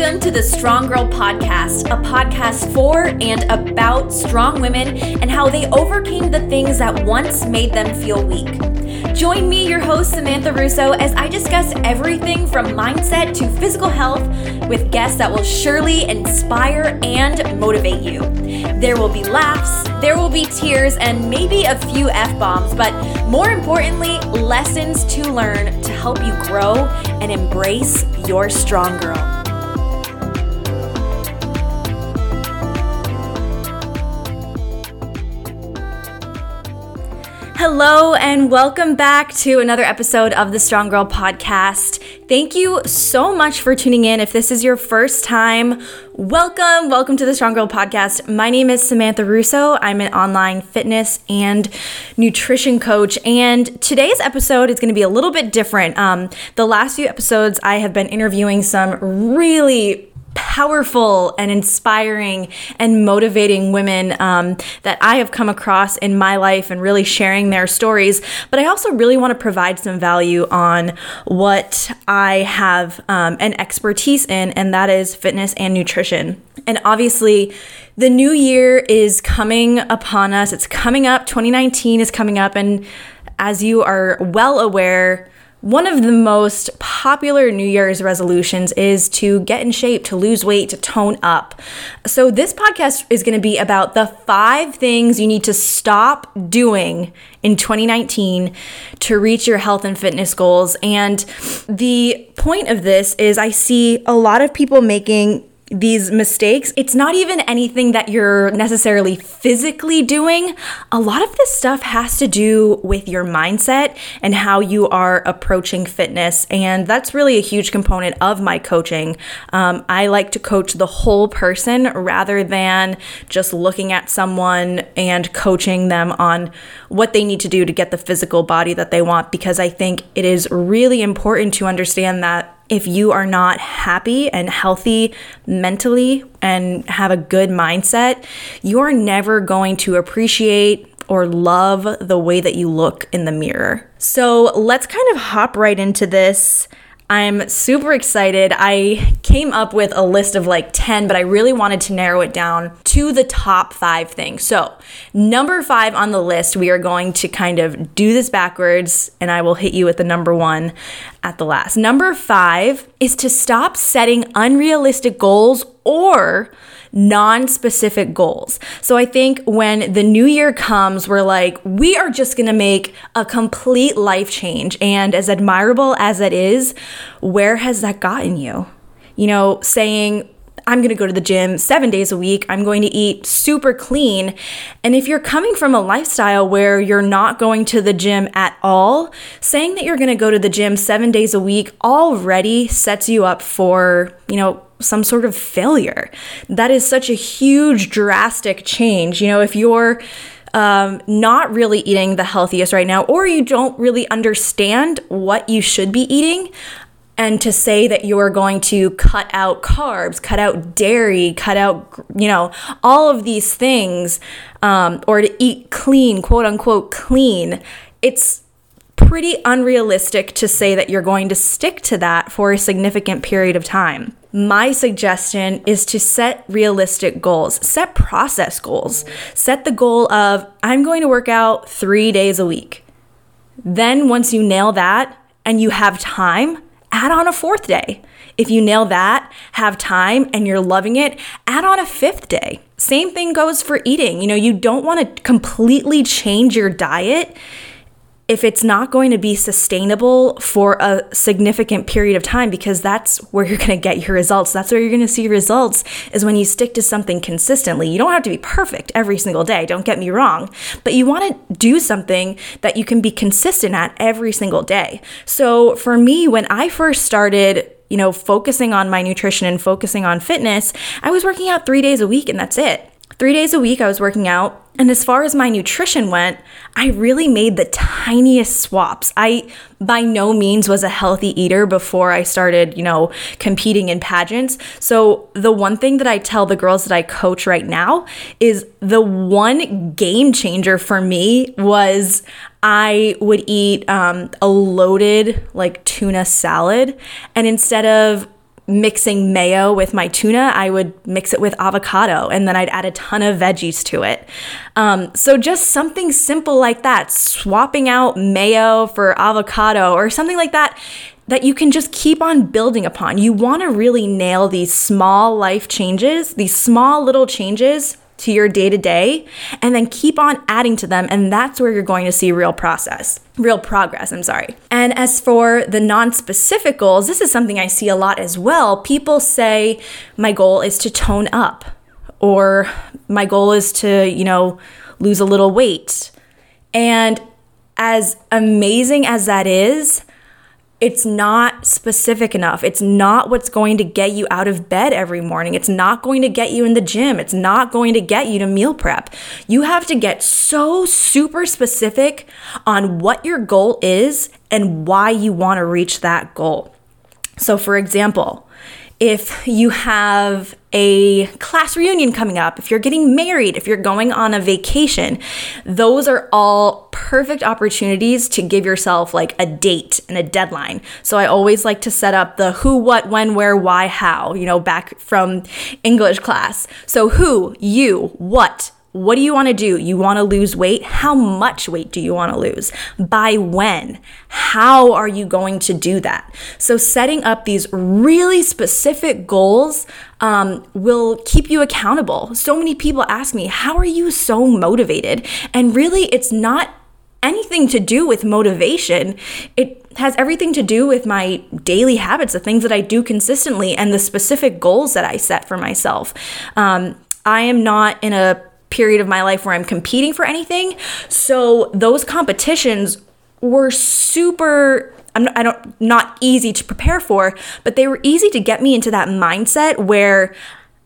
Welcome to the Strong Girl Podcast, a podcast for and about strong women and how they overcame the things that once made them feel weak. Join me, your host, Samantha Russo, as I discuss everything from mindset to physical health with guests that will surely inspire and motivate you. There will be laughs, there will be tears, and maybe a few F bombs, but more importantly, lessons to learn to help you grow and embrace your strong girl. Hello, and welcome back to another episode of the Strong Girl Podcast. Thank you so much for tuning in. If this is your first time, welcome. Welcome to the Strong Girl Podcast. My name is Samantha Russo. I'm an online fitness and nutrition coach. And today's episode is going to be a little bit different. Um, the last few episodes, I have been interviewing some really powerful and inspiring and motivating women um, that I have come across in my life and really sharing their stories. But I also really want to provide some value on what I have um, an expertise in, and that is fitness and nutrition. And obviously, the new year is coming upon us. It's coming up. 2019 is coming up. And as you are well aware, one of the most popular New Year's resolutions is to get in shape, to lose weight, to tone up. So, this podcast is going to be about the five things you need to stop doing in 2019 to reach your health and fitness goals. And the point of this is I see a lot of people making these mistakes, it's not even anything that you're necessarily physically doing. A lot of this stuff has to do with your mindset and how you are approaching fitness. And that's really a huge component of my coaching. Um, I like to coach the whole person rather than just looking at someone and coaching them on what they need to do to get the physical body that they want, because I think it is really important to understand that if you are not happy and healthy mentally and have a good mindset, you're never going to appreciate or love the way that you look in the mirror. So let's kind of hop right into this. I'm super excited. I came up with a list of like 10, but I really wanted to narrow it down to the top five things. So, number five on the list, we are going to kind of do this backwards, and I will hit you with the number one at the last. Number five is to stop setting unrealistic goals or non specific goals. So I think when the new year comes, we're like, we are just gonna make a complete life change. And as admirable as it is, where has that gotten you? You know, saying, I'm going to go to the gym seven days a week. I'm going to eat super clean. And if you're coming from a lifestyle where you're not going to the gym at all, saying that you're going to go to the gym seven days a week already sets you up for, you know, some sort of failure. That is such a huge, drastic change. You know, if you're um, not really eating the healthiest right now, or you don't really understand what you should be eating, and to say that you are going to cut out carbs, cut out dairy, cut out, you know, all of these things, um, or to eat clean, quote unquote, clean, it's pretty unrealistic to say that you're going to stick to that for a significant period of time. My suggestion is to set realistic goals, set process goals. Set the goal of, I'm going to work out three days a week. Then, once you nail that and you have time, add on a fourth day. If you nail that, have time, and you're loving it, add on a fifth day. Same thing goes for eating. You know, you don't want to completely change your diet if it's not going to be sustainable for a significant period of time because that's where you're going to get your results. That's where you're going to see results is when you stick to something consistently. You don't have to be perfect every single day don't get me wrong but you want to do something that you can be consistent at every single day. So for me when i first started you know focusing on my nutrition and focusing on fitness i was working out 3 days a week and that's it Three days a week, I was working out. And as far as my nutrition went, I really made the tiniest swaps. I by no means was a healthy eater before I started, you know, competing in pageants. So the one thing that I tell the girls that I coach right now is the one game changer for me was I would eat um, a loaded like tuna salad, and instead of mixing mayo with my tuna, I would mix it with avocado and then I'd add a ton of veggies to it. Um, so just something simple like that, swapping out mayo for avocado or something like that that you can just keep on building upon. You want to really nail these small life changes, these small little changes to your day to day, and then keep on adding to them. And that's where you're going to see real process, real progress. I'm sorry. And as for the non specific goals, this is something I see a lot as well. People say, my goal is to tone up, or my goal is to, you know, lose a little weight. And as amazing as that is, it's not specific enough. It's not what's going to get you out of bed every morning. It's not going to get you in the gym. It's not going to get you to meal prep. You have to get so super specific on what your goal is and why you want to reach that goal. So, for example, if you have a class reunion coming up, if you're getting married, if you're going on a vacation, those are all perfect opportunities to give yourself like a date and a deadline. So I always like to set up the who, what, when, where, why, how, you know, back from English class. So who, you, what, what do you want to do? You want to lose weight? How much weight do you want to lose? By when? How are you going to do that? So, setting up these really specific goals um, will keep you accountable. So many people ask me, How are you so motivated? And really, it's not anything to do with motivation. It has everything to do with my daily habits, the things that I do consistently, and the specific goals that I set for myself. Um, I am not in a period of my life where I'm competing for anything. So those competitions were super I'm not, I don't not easy to prepare for, but they were easy to get me into that mindset where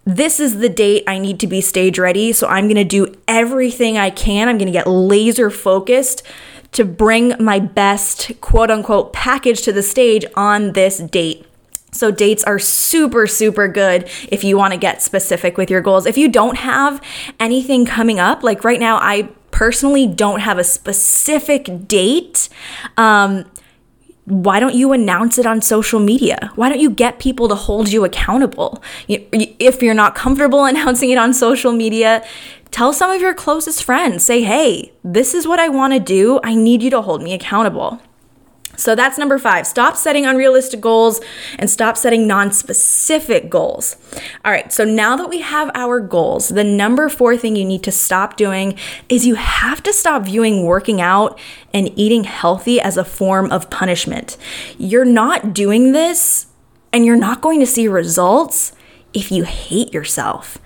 this is the date I need to be stage ready. So I'm going to do everything I can. I'm going to get laser focused to bring my best quote unquote package to the stage on this date. So, dates are super, super good if you want to get specific with your goals. If you don't have anything coming up, like right now, I personally don't have a specific date. Um, why don't you announce it on social media? Why don't you get people to hold you accountable? If you're not comfortable announcing it on social media, tell some of your closest friends. Say, hey, this is what I want to do. I need you to hold me accountable. So that's number five. Stop setting unrealistic goals and stop setting non specific goals. All right, so now that we have our goals, the number four thing you need to stop doing is you have to stop viewing working out and eating healthy as a form of punishment. You're not doing this and you're not going to see results if you hate yourself.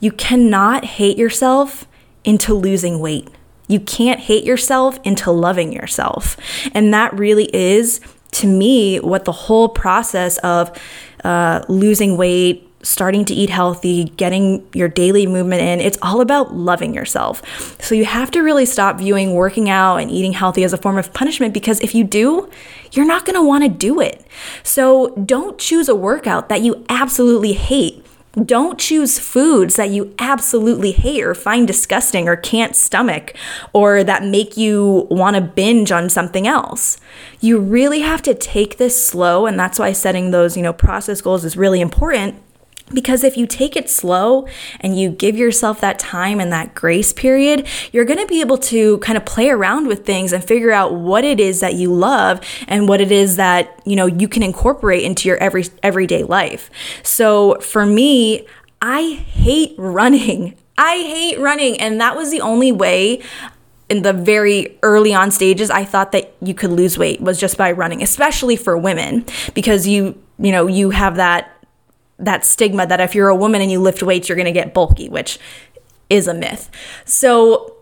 You cannot hate yourself into losing weight. You can't hate yourself into loving yourself. And that really is, to me, what the whole process of uh, losing weight, starting to eat healthy, getting your daily movement in, it's all about loving yourself. So you have to really stop viewing working out and eating healthy as a form of punishment because if you do, you're not gonna wanna do it. So don't choose a workout that you absolutely hate don't choose foods that you absolutely hate or find disgusting or can't stomach or that make you want to binge on something else. You really have to take this slow and that's why setting those, you know, process goals is really important because if you take it slow and you give yourself that time and that grace period, you're going to be able to kind of play around with things and figure out what it is that you love and what it is that, you know, you can incorporate into your every everyday life. So, for me, I hate running. I hate running and that was the only way in the very early on stages I thought that you could lose weight was just by running, especially for women because you you know, you have that that stigma that if you're a woman and you lift weights, you're going to get bulky, which is a myth. So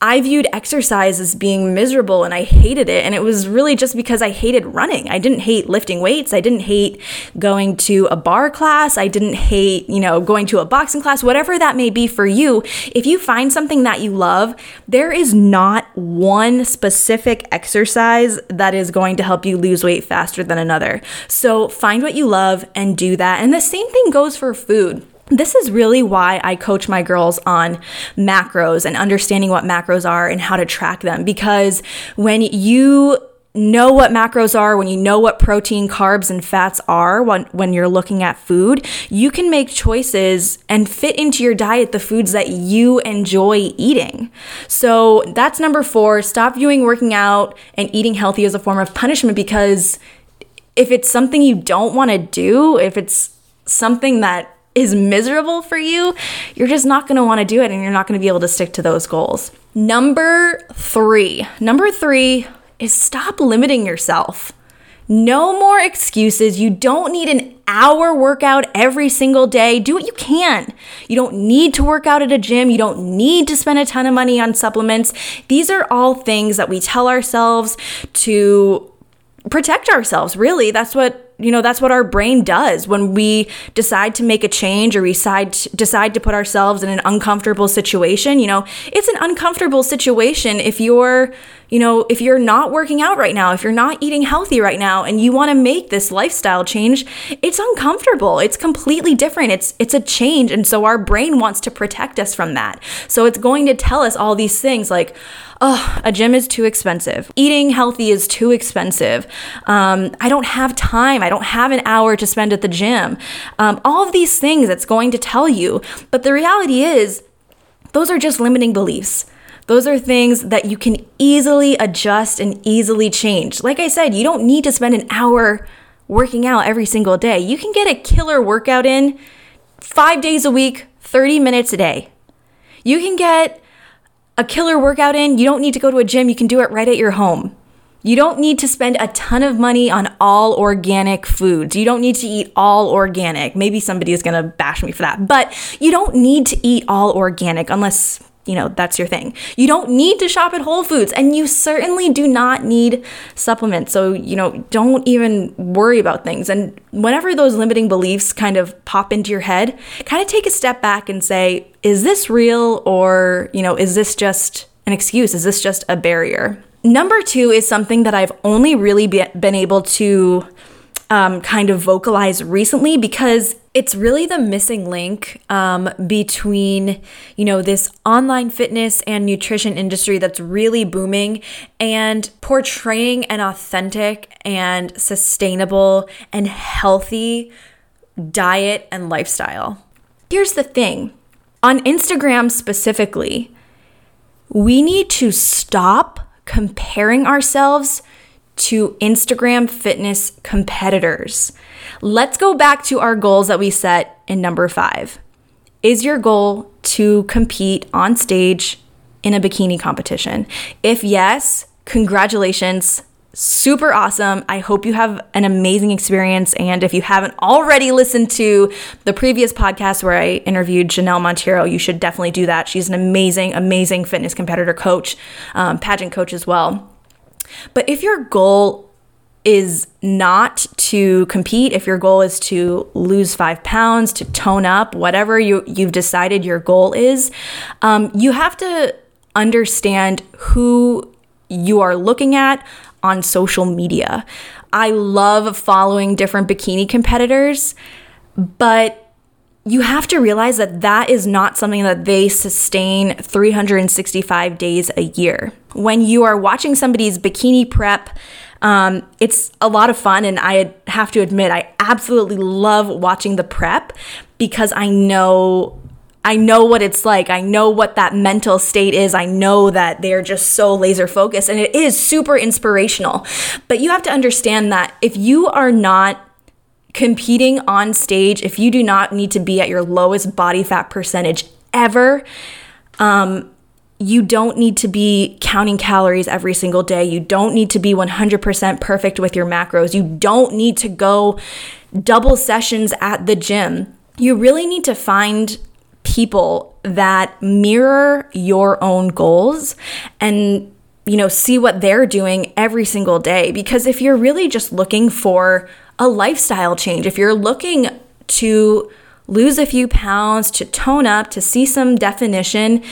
I viewed exercise as being miserable and I hated it. And it was really just because I hated running. I didn't hate lifting weights. I didn't hate going to a barre class. I didn't hate, you know, going to a boxing class, whatever that may be for you. If you find something that you love, there is not one specific exercise that is going to help you lose weight faster than another. So find what you love and do that. And the same thing goes for food. This is really why I coach my girls on macros and understanding what macros are and how to track them. Because when you know what macros are, when you know what protein, carbs, and fats are when, when you're looking at food, you can make choices and fit into your diet the foods that you enjoy eating. So that's number four. Stop viewing working out and eating healthy as a form of punishment because if it's something you don't want to do, if it's something that is miserable for you, you're just not going to want to do it and you're not going to be able to stick to those goals. Number three. Number three is stop limiting yourself. No more excuses. You don't need an hour workout every single day. Do what you can. You don't need to work out at a gym. You don't need to spend a ton of money on supplements. These are all things that we tell ourselves to protect ourselves, really. That's what you know that's what our brain does when we decide to make a change or we decide decide to put ourselves in an uncomfortable situation you know it's an uncomfortable situation if you're you know if you're not working out right now if you're not eating healthy right now and you want to make this lifestyle change it's uncomfortable it's completely different it's it's a change and so our brain wants to protect us from that so it's going to tell us all these things like oh, a gym is too expensive. Eating healthy is too expensive. Um, I don't have time. Don't have an hour to spend at the gym. Um, all of these things it's going to tell you. But the reality is, those are just limiting beliefs. Those are things that you can easily adjust and easily change. Like I said, you don't need to spend an hour working out every single day. You can get a killer workout in five days a week, 30 minutes a day. You can get a killer workout in, you don't need to go to a gym, you can do it right at your home. You don't need to spend a ton of money on all organic foods. You don't need to eat all organic. Maybe somebody is going to bash me for that, but you don't need to eat all organic unless you know, that's your thing. You don't need to shop at Whole Foods and you certainly do not need supplements. So, you know, don't even worry about things. And whenever those limiting beliefs kind of pop into your head, kind of take a step back and say, is this real or, you know, is this just an excuse? Is this just a barrier? Number two is something that I've only really be- been able to um, kind of vocalize recently because it's really the missing link um, between you know this online fitness and nutrition industry that's really booming and portraying an authentic and sustainable and healthy diet and lifestyle. Here's the thing. On instagram specifically we need to stop comparing ourselves to Instagram fitness competitors. Let's go back to our goals that we set in number five. Is your goal to compete on stage in a bikini competition? If yes, congratulations. Super awesome. I hope you have an amazing experience. And if you haven't already listened to the previous podcast where I interviewed Janelle Montero, you should definitely do that. She's an amazing, amazing fitness competitor coach, um, pageant coach as well. But if your goal is not to compete, if your goal is to lose five pounds, to tone up, whatever you, you've decided your goal is, um, you have to understand who you are looking at on social media. I love following different bikini competitors, but you have to realize that that is not something that they sustain 365 days a year. When you are watching somebody's bikini prep, um, it's a lot of fun, and I have to admit, I absolutely love watching the prep because I know I know what it's like. I know what that mental state is. I know that they're just so laser focused and it is super inspirational. But you have to understand that if you are not competing on stage, if you do not need to be at your lowest body fat percentage ever, um, you don't need to be counting calories every single day. You don't need to be 100% perfect with your macros. You don't need to go double sessions at the gym. You really need to find people that mirror your own goals and you know see what they're doing every single day because if you're really just looking for a lifestyle change. If you're looking to lose a few pounds, to tone up, to see some definition,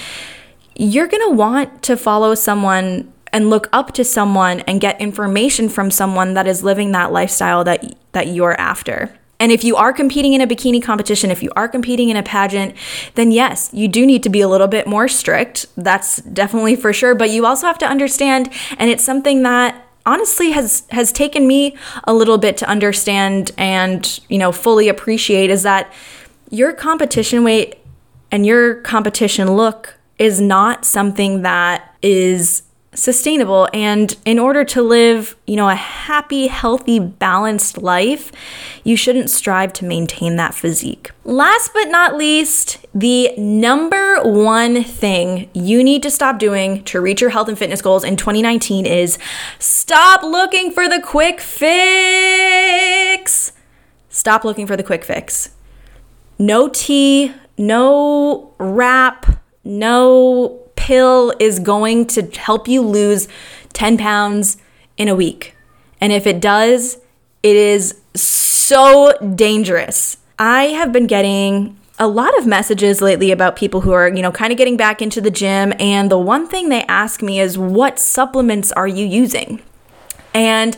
you're going to want to follow someone and look up to someone and get information from someone that is living that lifestyle that that you're after. And if you are competing in a bikini competition, if you are competing in a pageant, then yes, you do need to be a little bit more strict. That's definitely for sure, but you also have to understand and it's something that honestly has has taken me a little bit to understand and you know fully appreciate is that your competition weight and your competition look is not something that is sustainable. And in order to live you know a happy healthy balanced life you shouldn't strive to maintain that physique. Last but not least the number one thing you need to stop doing to reach your health and fitness goals in 2019 is stop looking for the quick fix. Stop looking for the quick fix. No tea no wrap no pill is going to help you lose 10 pounds in a week. And if it does, it is so dangerous. I have been getting a lot of messages lately about people who are, you know, kind of getting back into the gym. And the one thing they ask me is, what supplements are you using? And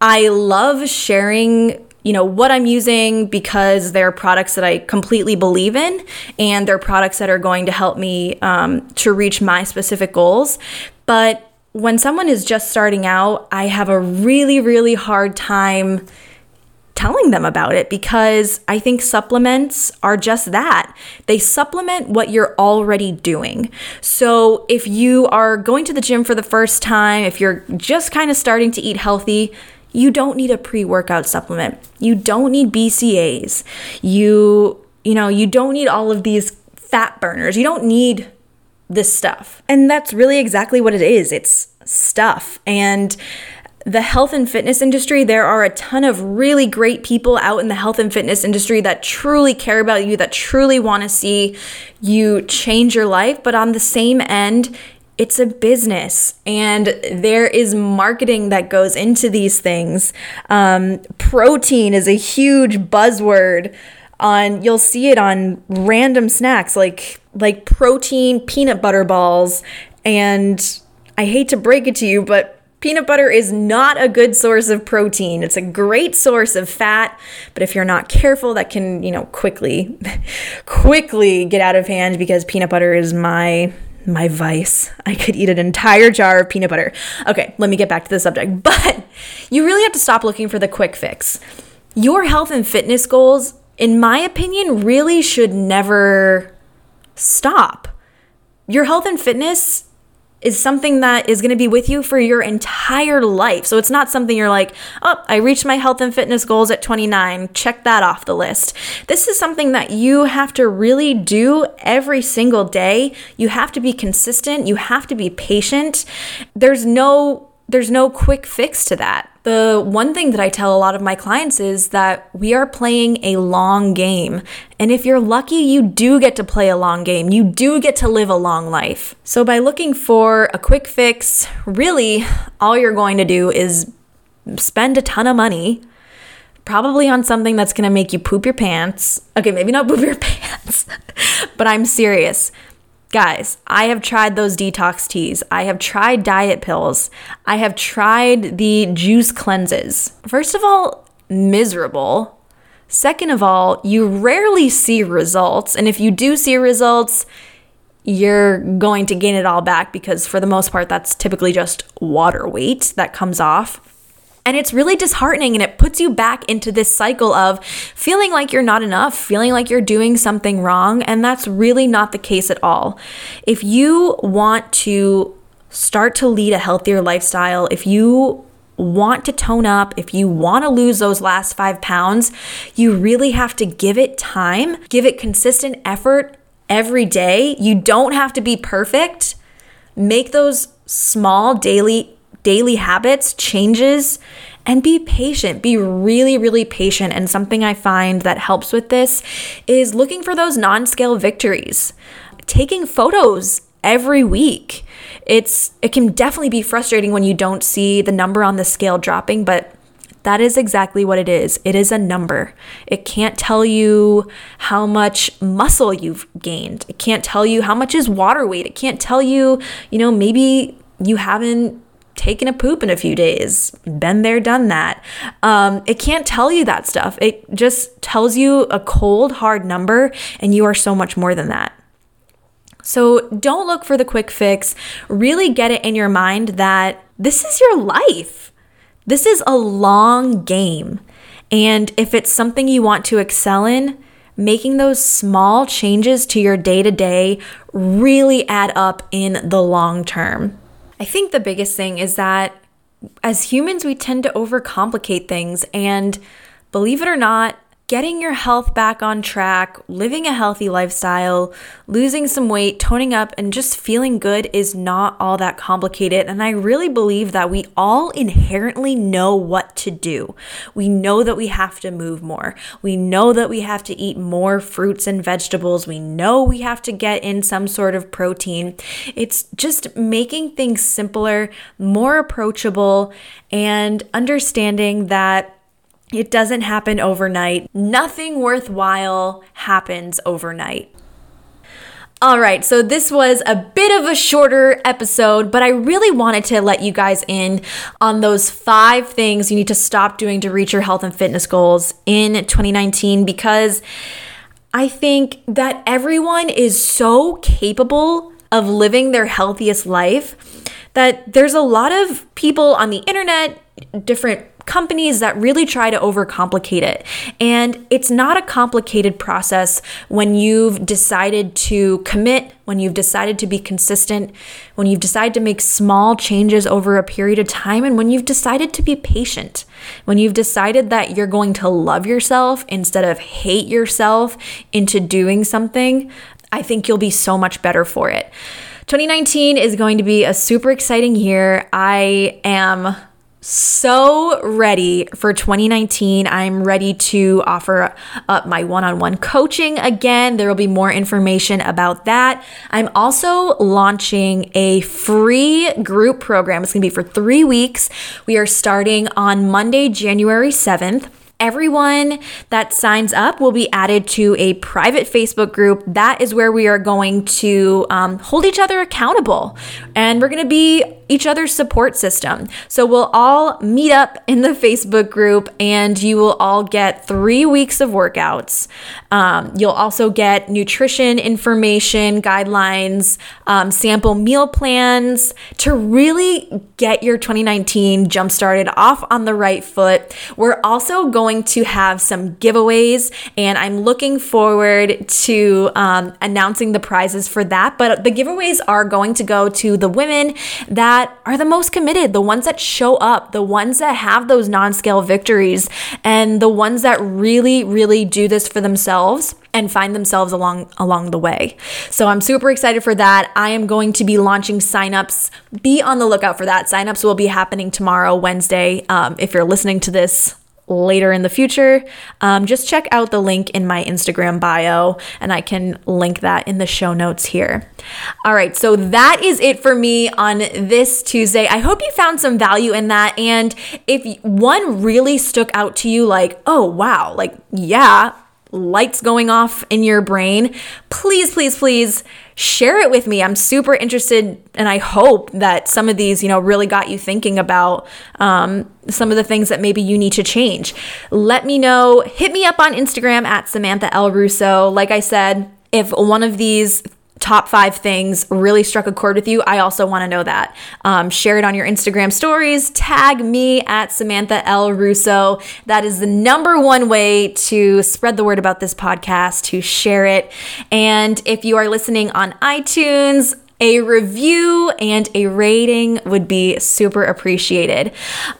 I love sharing you know what I'm using because they're products that I completely believe in and they're products that are going to help me um, to reach my specific goals. But when someone is just starting out, I have a really, really hard time telling them about it because I think supplements are just that. They supplement what you're already doing. So if you are going to the gym for the first time, if you're just kind of starting to eat healthy, you don't need a pre-workout supplement. You don't need BCAAs. You you know, you don't need all of these fat burners. You don't need this stuff. And that's really exactly what it is. It's stuff. And the health and fitness industry, there are a ton of really great people out in the health and fitness industry that truly care about you, that truly want to see you change your life. But on the same end, it's a business and there is marketing that goes into these things. Um, protein is a huge buzzword on you'll see it on random snacks like like protein peanut butter balls and I hate to break it to you but peanut butter is not a good source of protein. It's a great source of fat, but if you're not careful that can, you know, quickly quickly get out of hand because peanut butter is my my vice. I could eat an entire jar of peanut butter. Okay, let me get back to the subject. But you really have to stop looking for the quick fix. Your health and fitness goals, in my opinion, really should never stop. Your health and fitness is something that is going to be with you for your entire life. So it's not something you're like, oh, I reached my health and fitness goals at 29, check that off the list. This is something that you have to really do every single day. You have to be consistent, you have to be patient. There's no there's no quick fix to that. The one thing that I tell a lot of my clients is that we are playing a long game. And if you're lucky, you do get to play a long game. You do get to live a long life. So by looking for a quick fix, really all you're going to do is spend a ton of money probably on something that's going to make you poop your pants. Okay, maybe not poop your pants, but I'm serious. Guys, I have tried those detox teas. I have tried diet pills. I have tried the juice cleanses. First of all, miserable. Second of all, you rarely see results. And if you do see results, you're going to gain it all back because, for the most part, that's typically just water weight that comes off. And it's really disheartening and it puts you back into this cycle of feeling like you're not enough, feeling like you're doing something wrong. And that's really not the case at all. If you want to start to lead a healthier lifestyle, if you want to tone up, if you want to lose those last five pounds, you really have to give it time, give it consistent effort every day. You don't have to be perfect. Make those small daily daily habits, changes, and be patient. Be really, really patient. And something I find that helps with this is looking for those non scale victories, taking photos every week. It's it can definitely be frustrating when you don't see the number on the scale dropping, but that is exactly what it is. It is a number. It can't tell you how much muscle you've gained. It can't tell you how much is water weight. It can't tell you, you know, maybe you haven't taken a poop in a few days. Been there, done that. Um, it can't tell you that stuff. It just tells you a cold, hard number, and you are so much more than that. So don't look for the quick fix. Really get it in your mind that this is your life. This is a long game. And if it's something you want to excel in, making those small changes to your day to day really add up in the long term. I think the biggest thing is that as humans, we tend to overcomplicate things. And believe it or not, getting your health back on track, living a healthy lifestyle, losing some weight, toning up, and just feeling good is not all that complicated. And I really believe that we all inherently know what to do. We know that we have to move more. We know that we have to eat more fruits and vegetables. We know we have to get in some sort of protein. It's just making things simpler, more approachable, and understanding that it doesn't happen overnight. Nothing worthwhile happens overnight. All right, so this was a bit of a shorter episode, but I really wanted to let you guys in on those five things you need to stop doing to reach your health and fitness goals in 2019 because I think that everyone is so capable of living their healthiest life that there's a lot of people on the internet, different companies that really try to overcomplicate it. And it's not a complicated process when you've decided to commit, when you've decided to be consistent, when you've decided to make small changes over a period of time, and when you've decided to be patient, when you've decided that you're going to love yourself instead of hate yourself into doing something. I think you'll be so much better for it. 2019 is going to be a super exciting year. I am so ready for 2019. I'm ready to offer up my one on one coaching again. There will be more information about that. I'm also launching a free group program. It's going to be for three weeks. We are starting on Monday, January 7th. Everyone that signs up will be added to a private Facebook group. That is where we are going to um, hold each other accountable and we're going to be each other's support system. So we'll all meet up in the Facebook group and you will all get three weeks of workouts. Um, you'll also get nutrition information, guidelines, um, sample meal plans to really get your 2019 jump started off on the right foot. We're also going to have some giveaways and I'm looking forward to um, announcing the prizes for that. But the giveaways are going to go to the women that that are the most committed, the ones that show up, the ones that have those non scale victories, and the ones that really, really do this for themselves and find themselves along along the way. So I'm super excited for that. I am going to be launching signups. Be on the lookout for that. Signups will be happening tomorrow, Wednesday. Um, if you're listening to this later in the future, um, just check out the link in my Instagram bio and I can link that in the show notes here. All right, so that is it for me on this Tuesday. I hope you found some value in that. And if one really stuck out to you, like, oh, wow, like, yeah, lights going off in your brain, please, please, please share it with me. I'm super interested, and I hope that some of these, you know, really got you thinking about um, some of the things that maybe you need to change. Let me know. Hit me up on Instagram at Samantha L. Russo. Like I said, if one of these top five things really struck a chord with you, I also want to know that. Um, share it on your Instagram stories. Tag me at Samantha L. Russo. That is the number one way to spread the word about this podcast, to share it. And if you are listening on iTunes, a review and a rating would be super appreciated.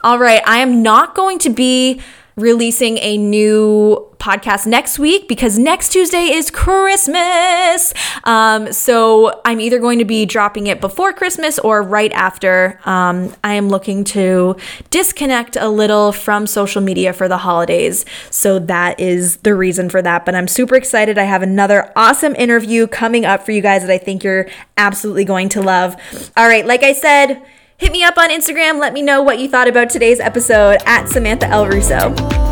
All right, I am not going to be releasing a new podcast next week because next Tuesday is Christmas. Um, so I'm either going to be dropping it before Christmas or right after. Um, I am looking to disconnect a little from social media for the holidays. So that is the reason for that. But I'm super excited. I have another awesome interview coming up for you guys that I think you're absolutely going to love. All right, like I said, Hit me up on Instagram. Let me know what you thought about today's episode at Samantha L. Russo.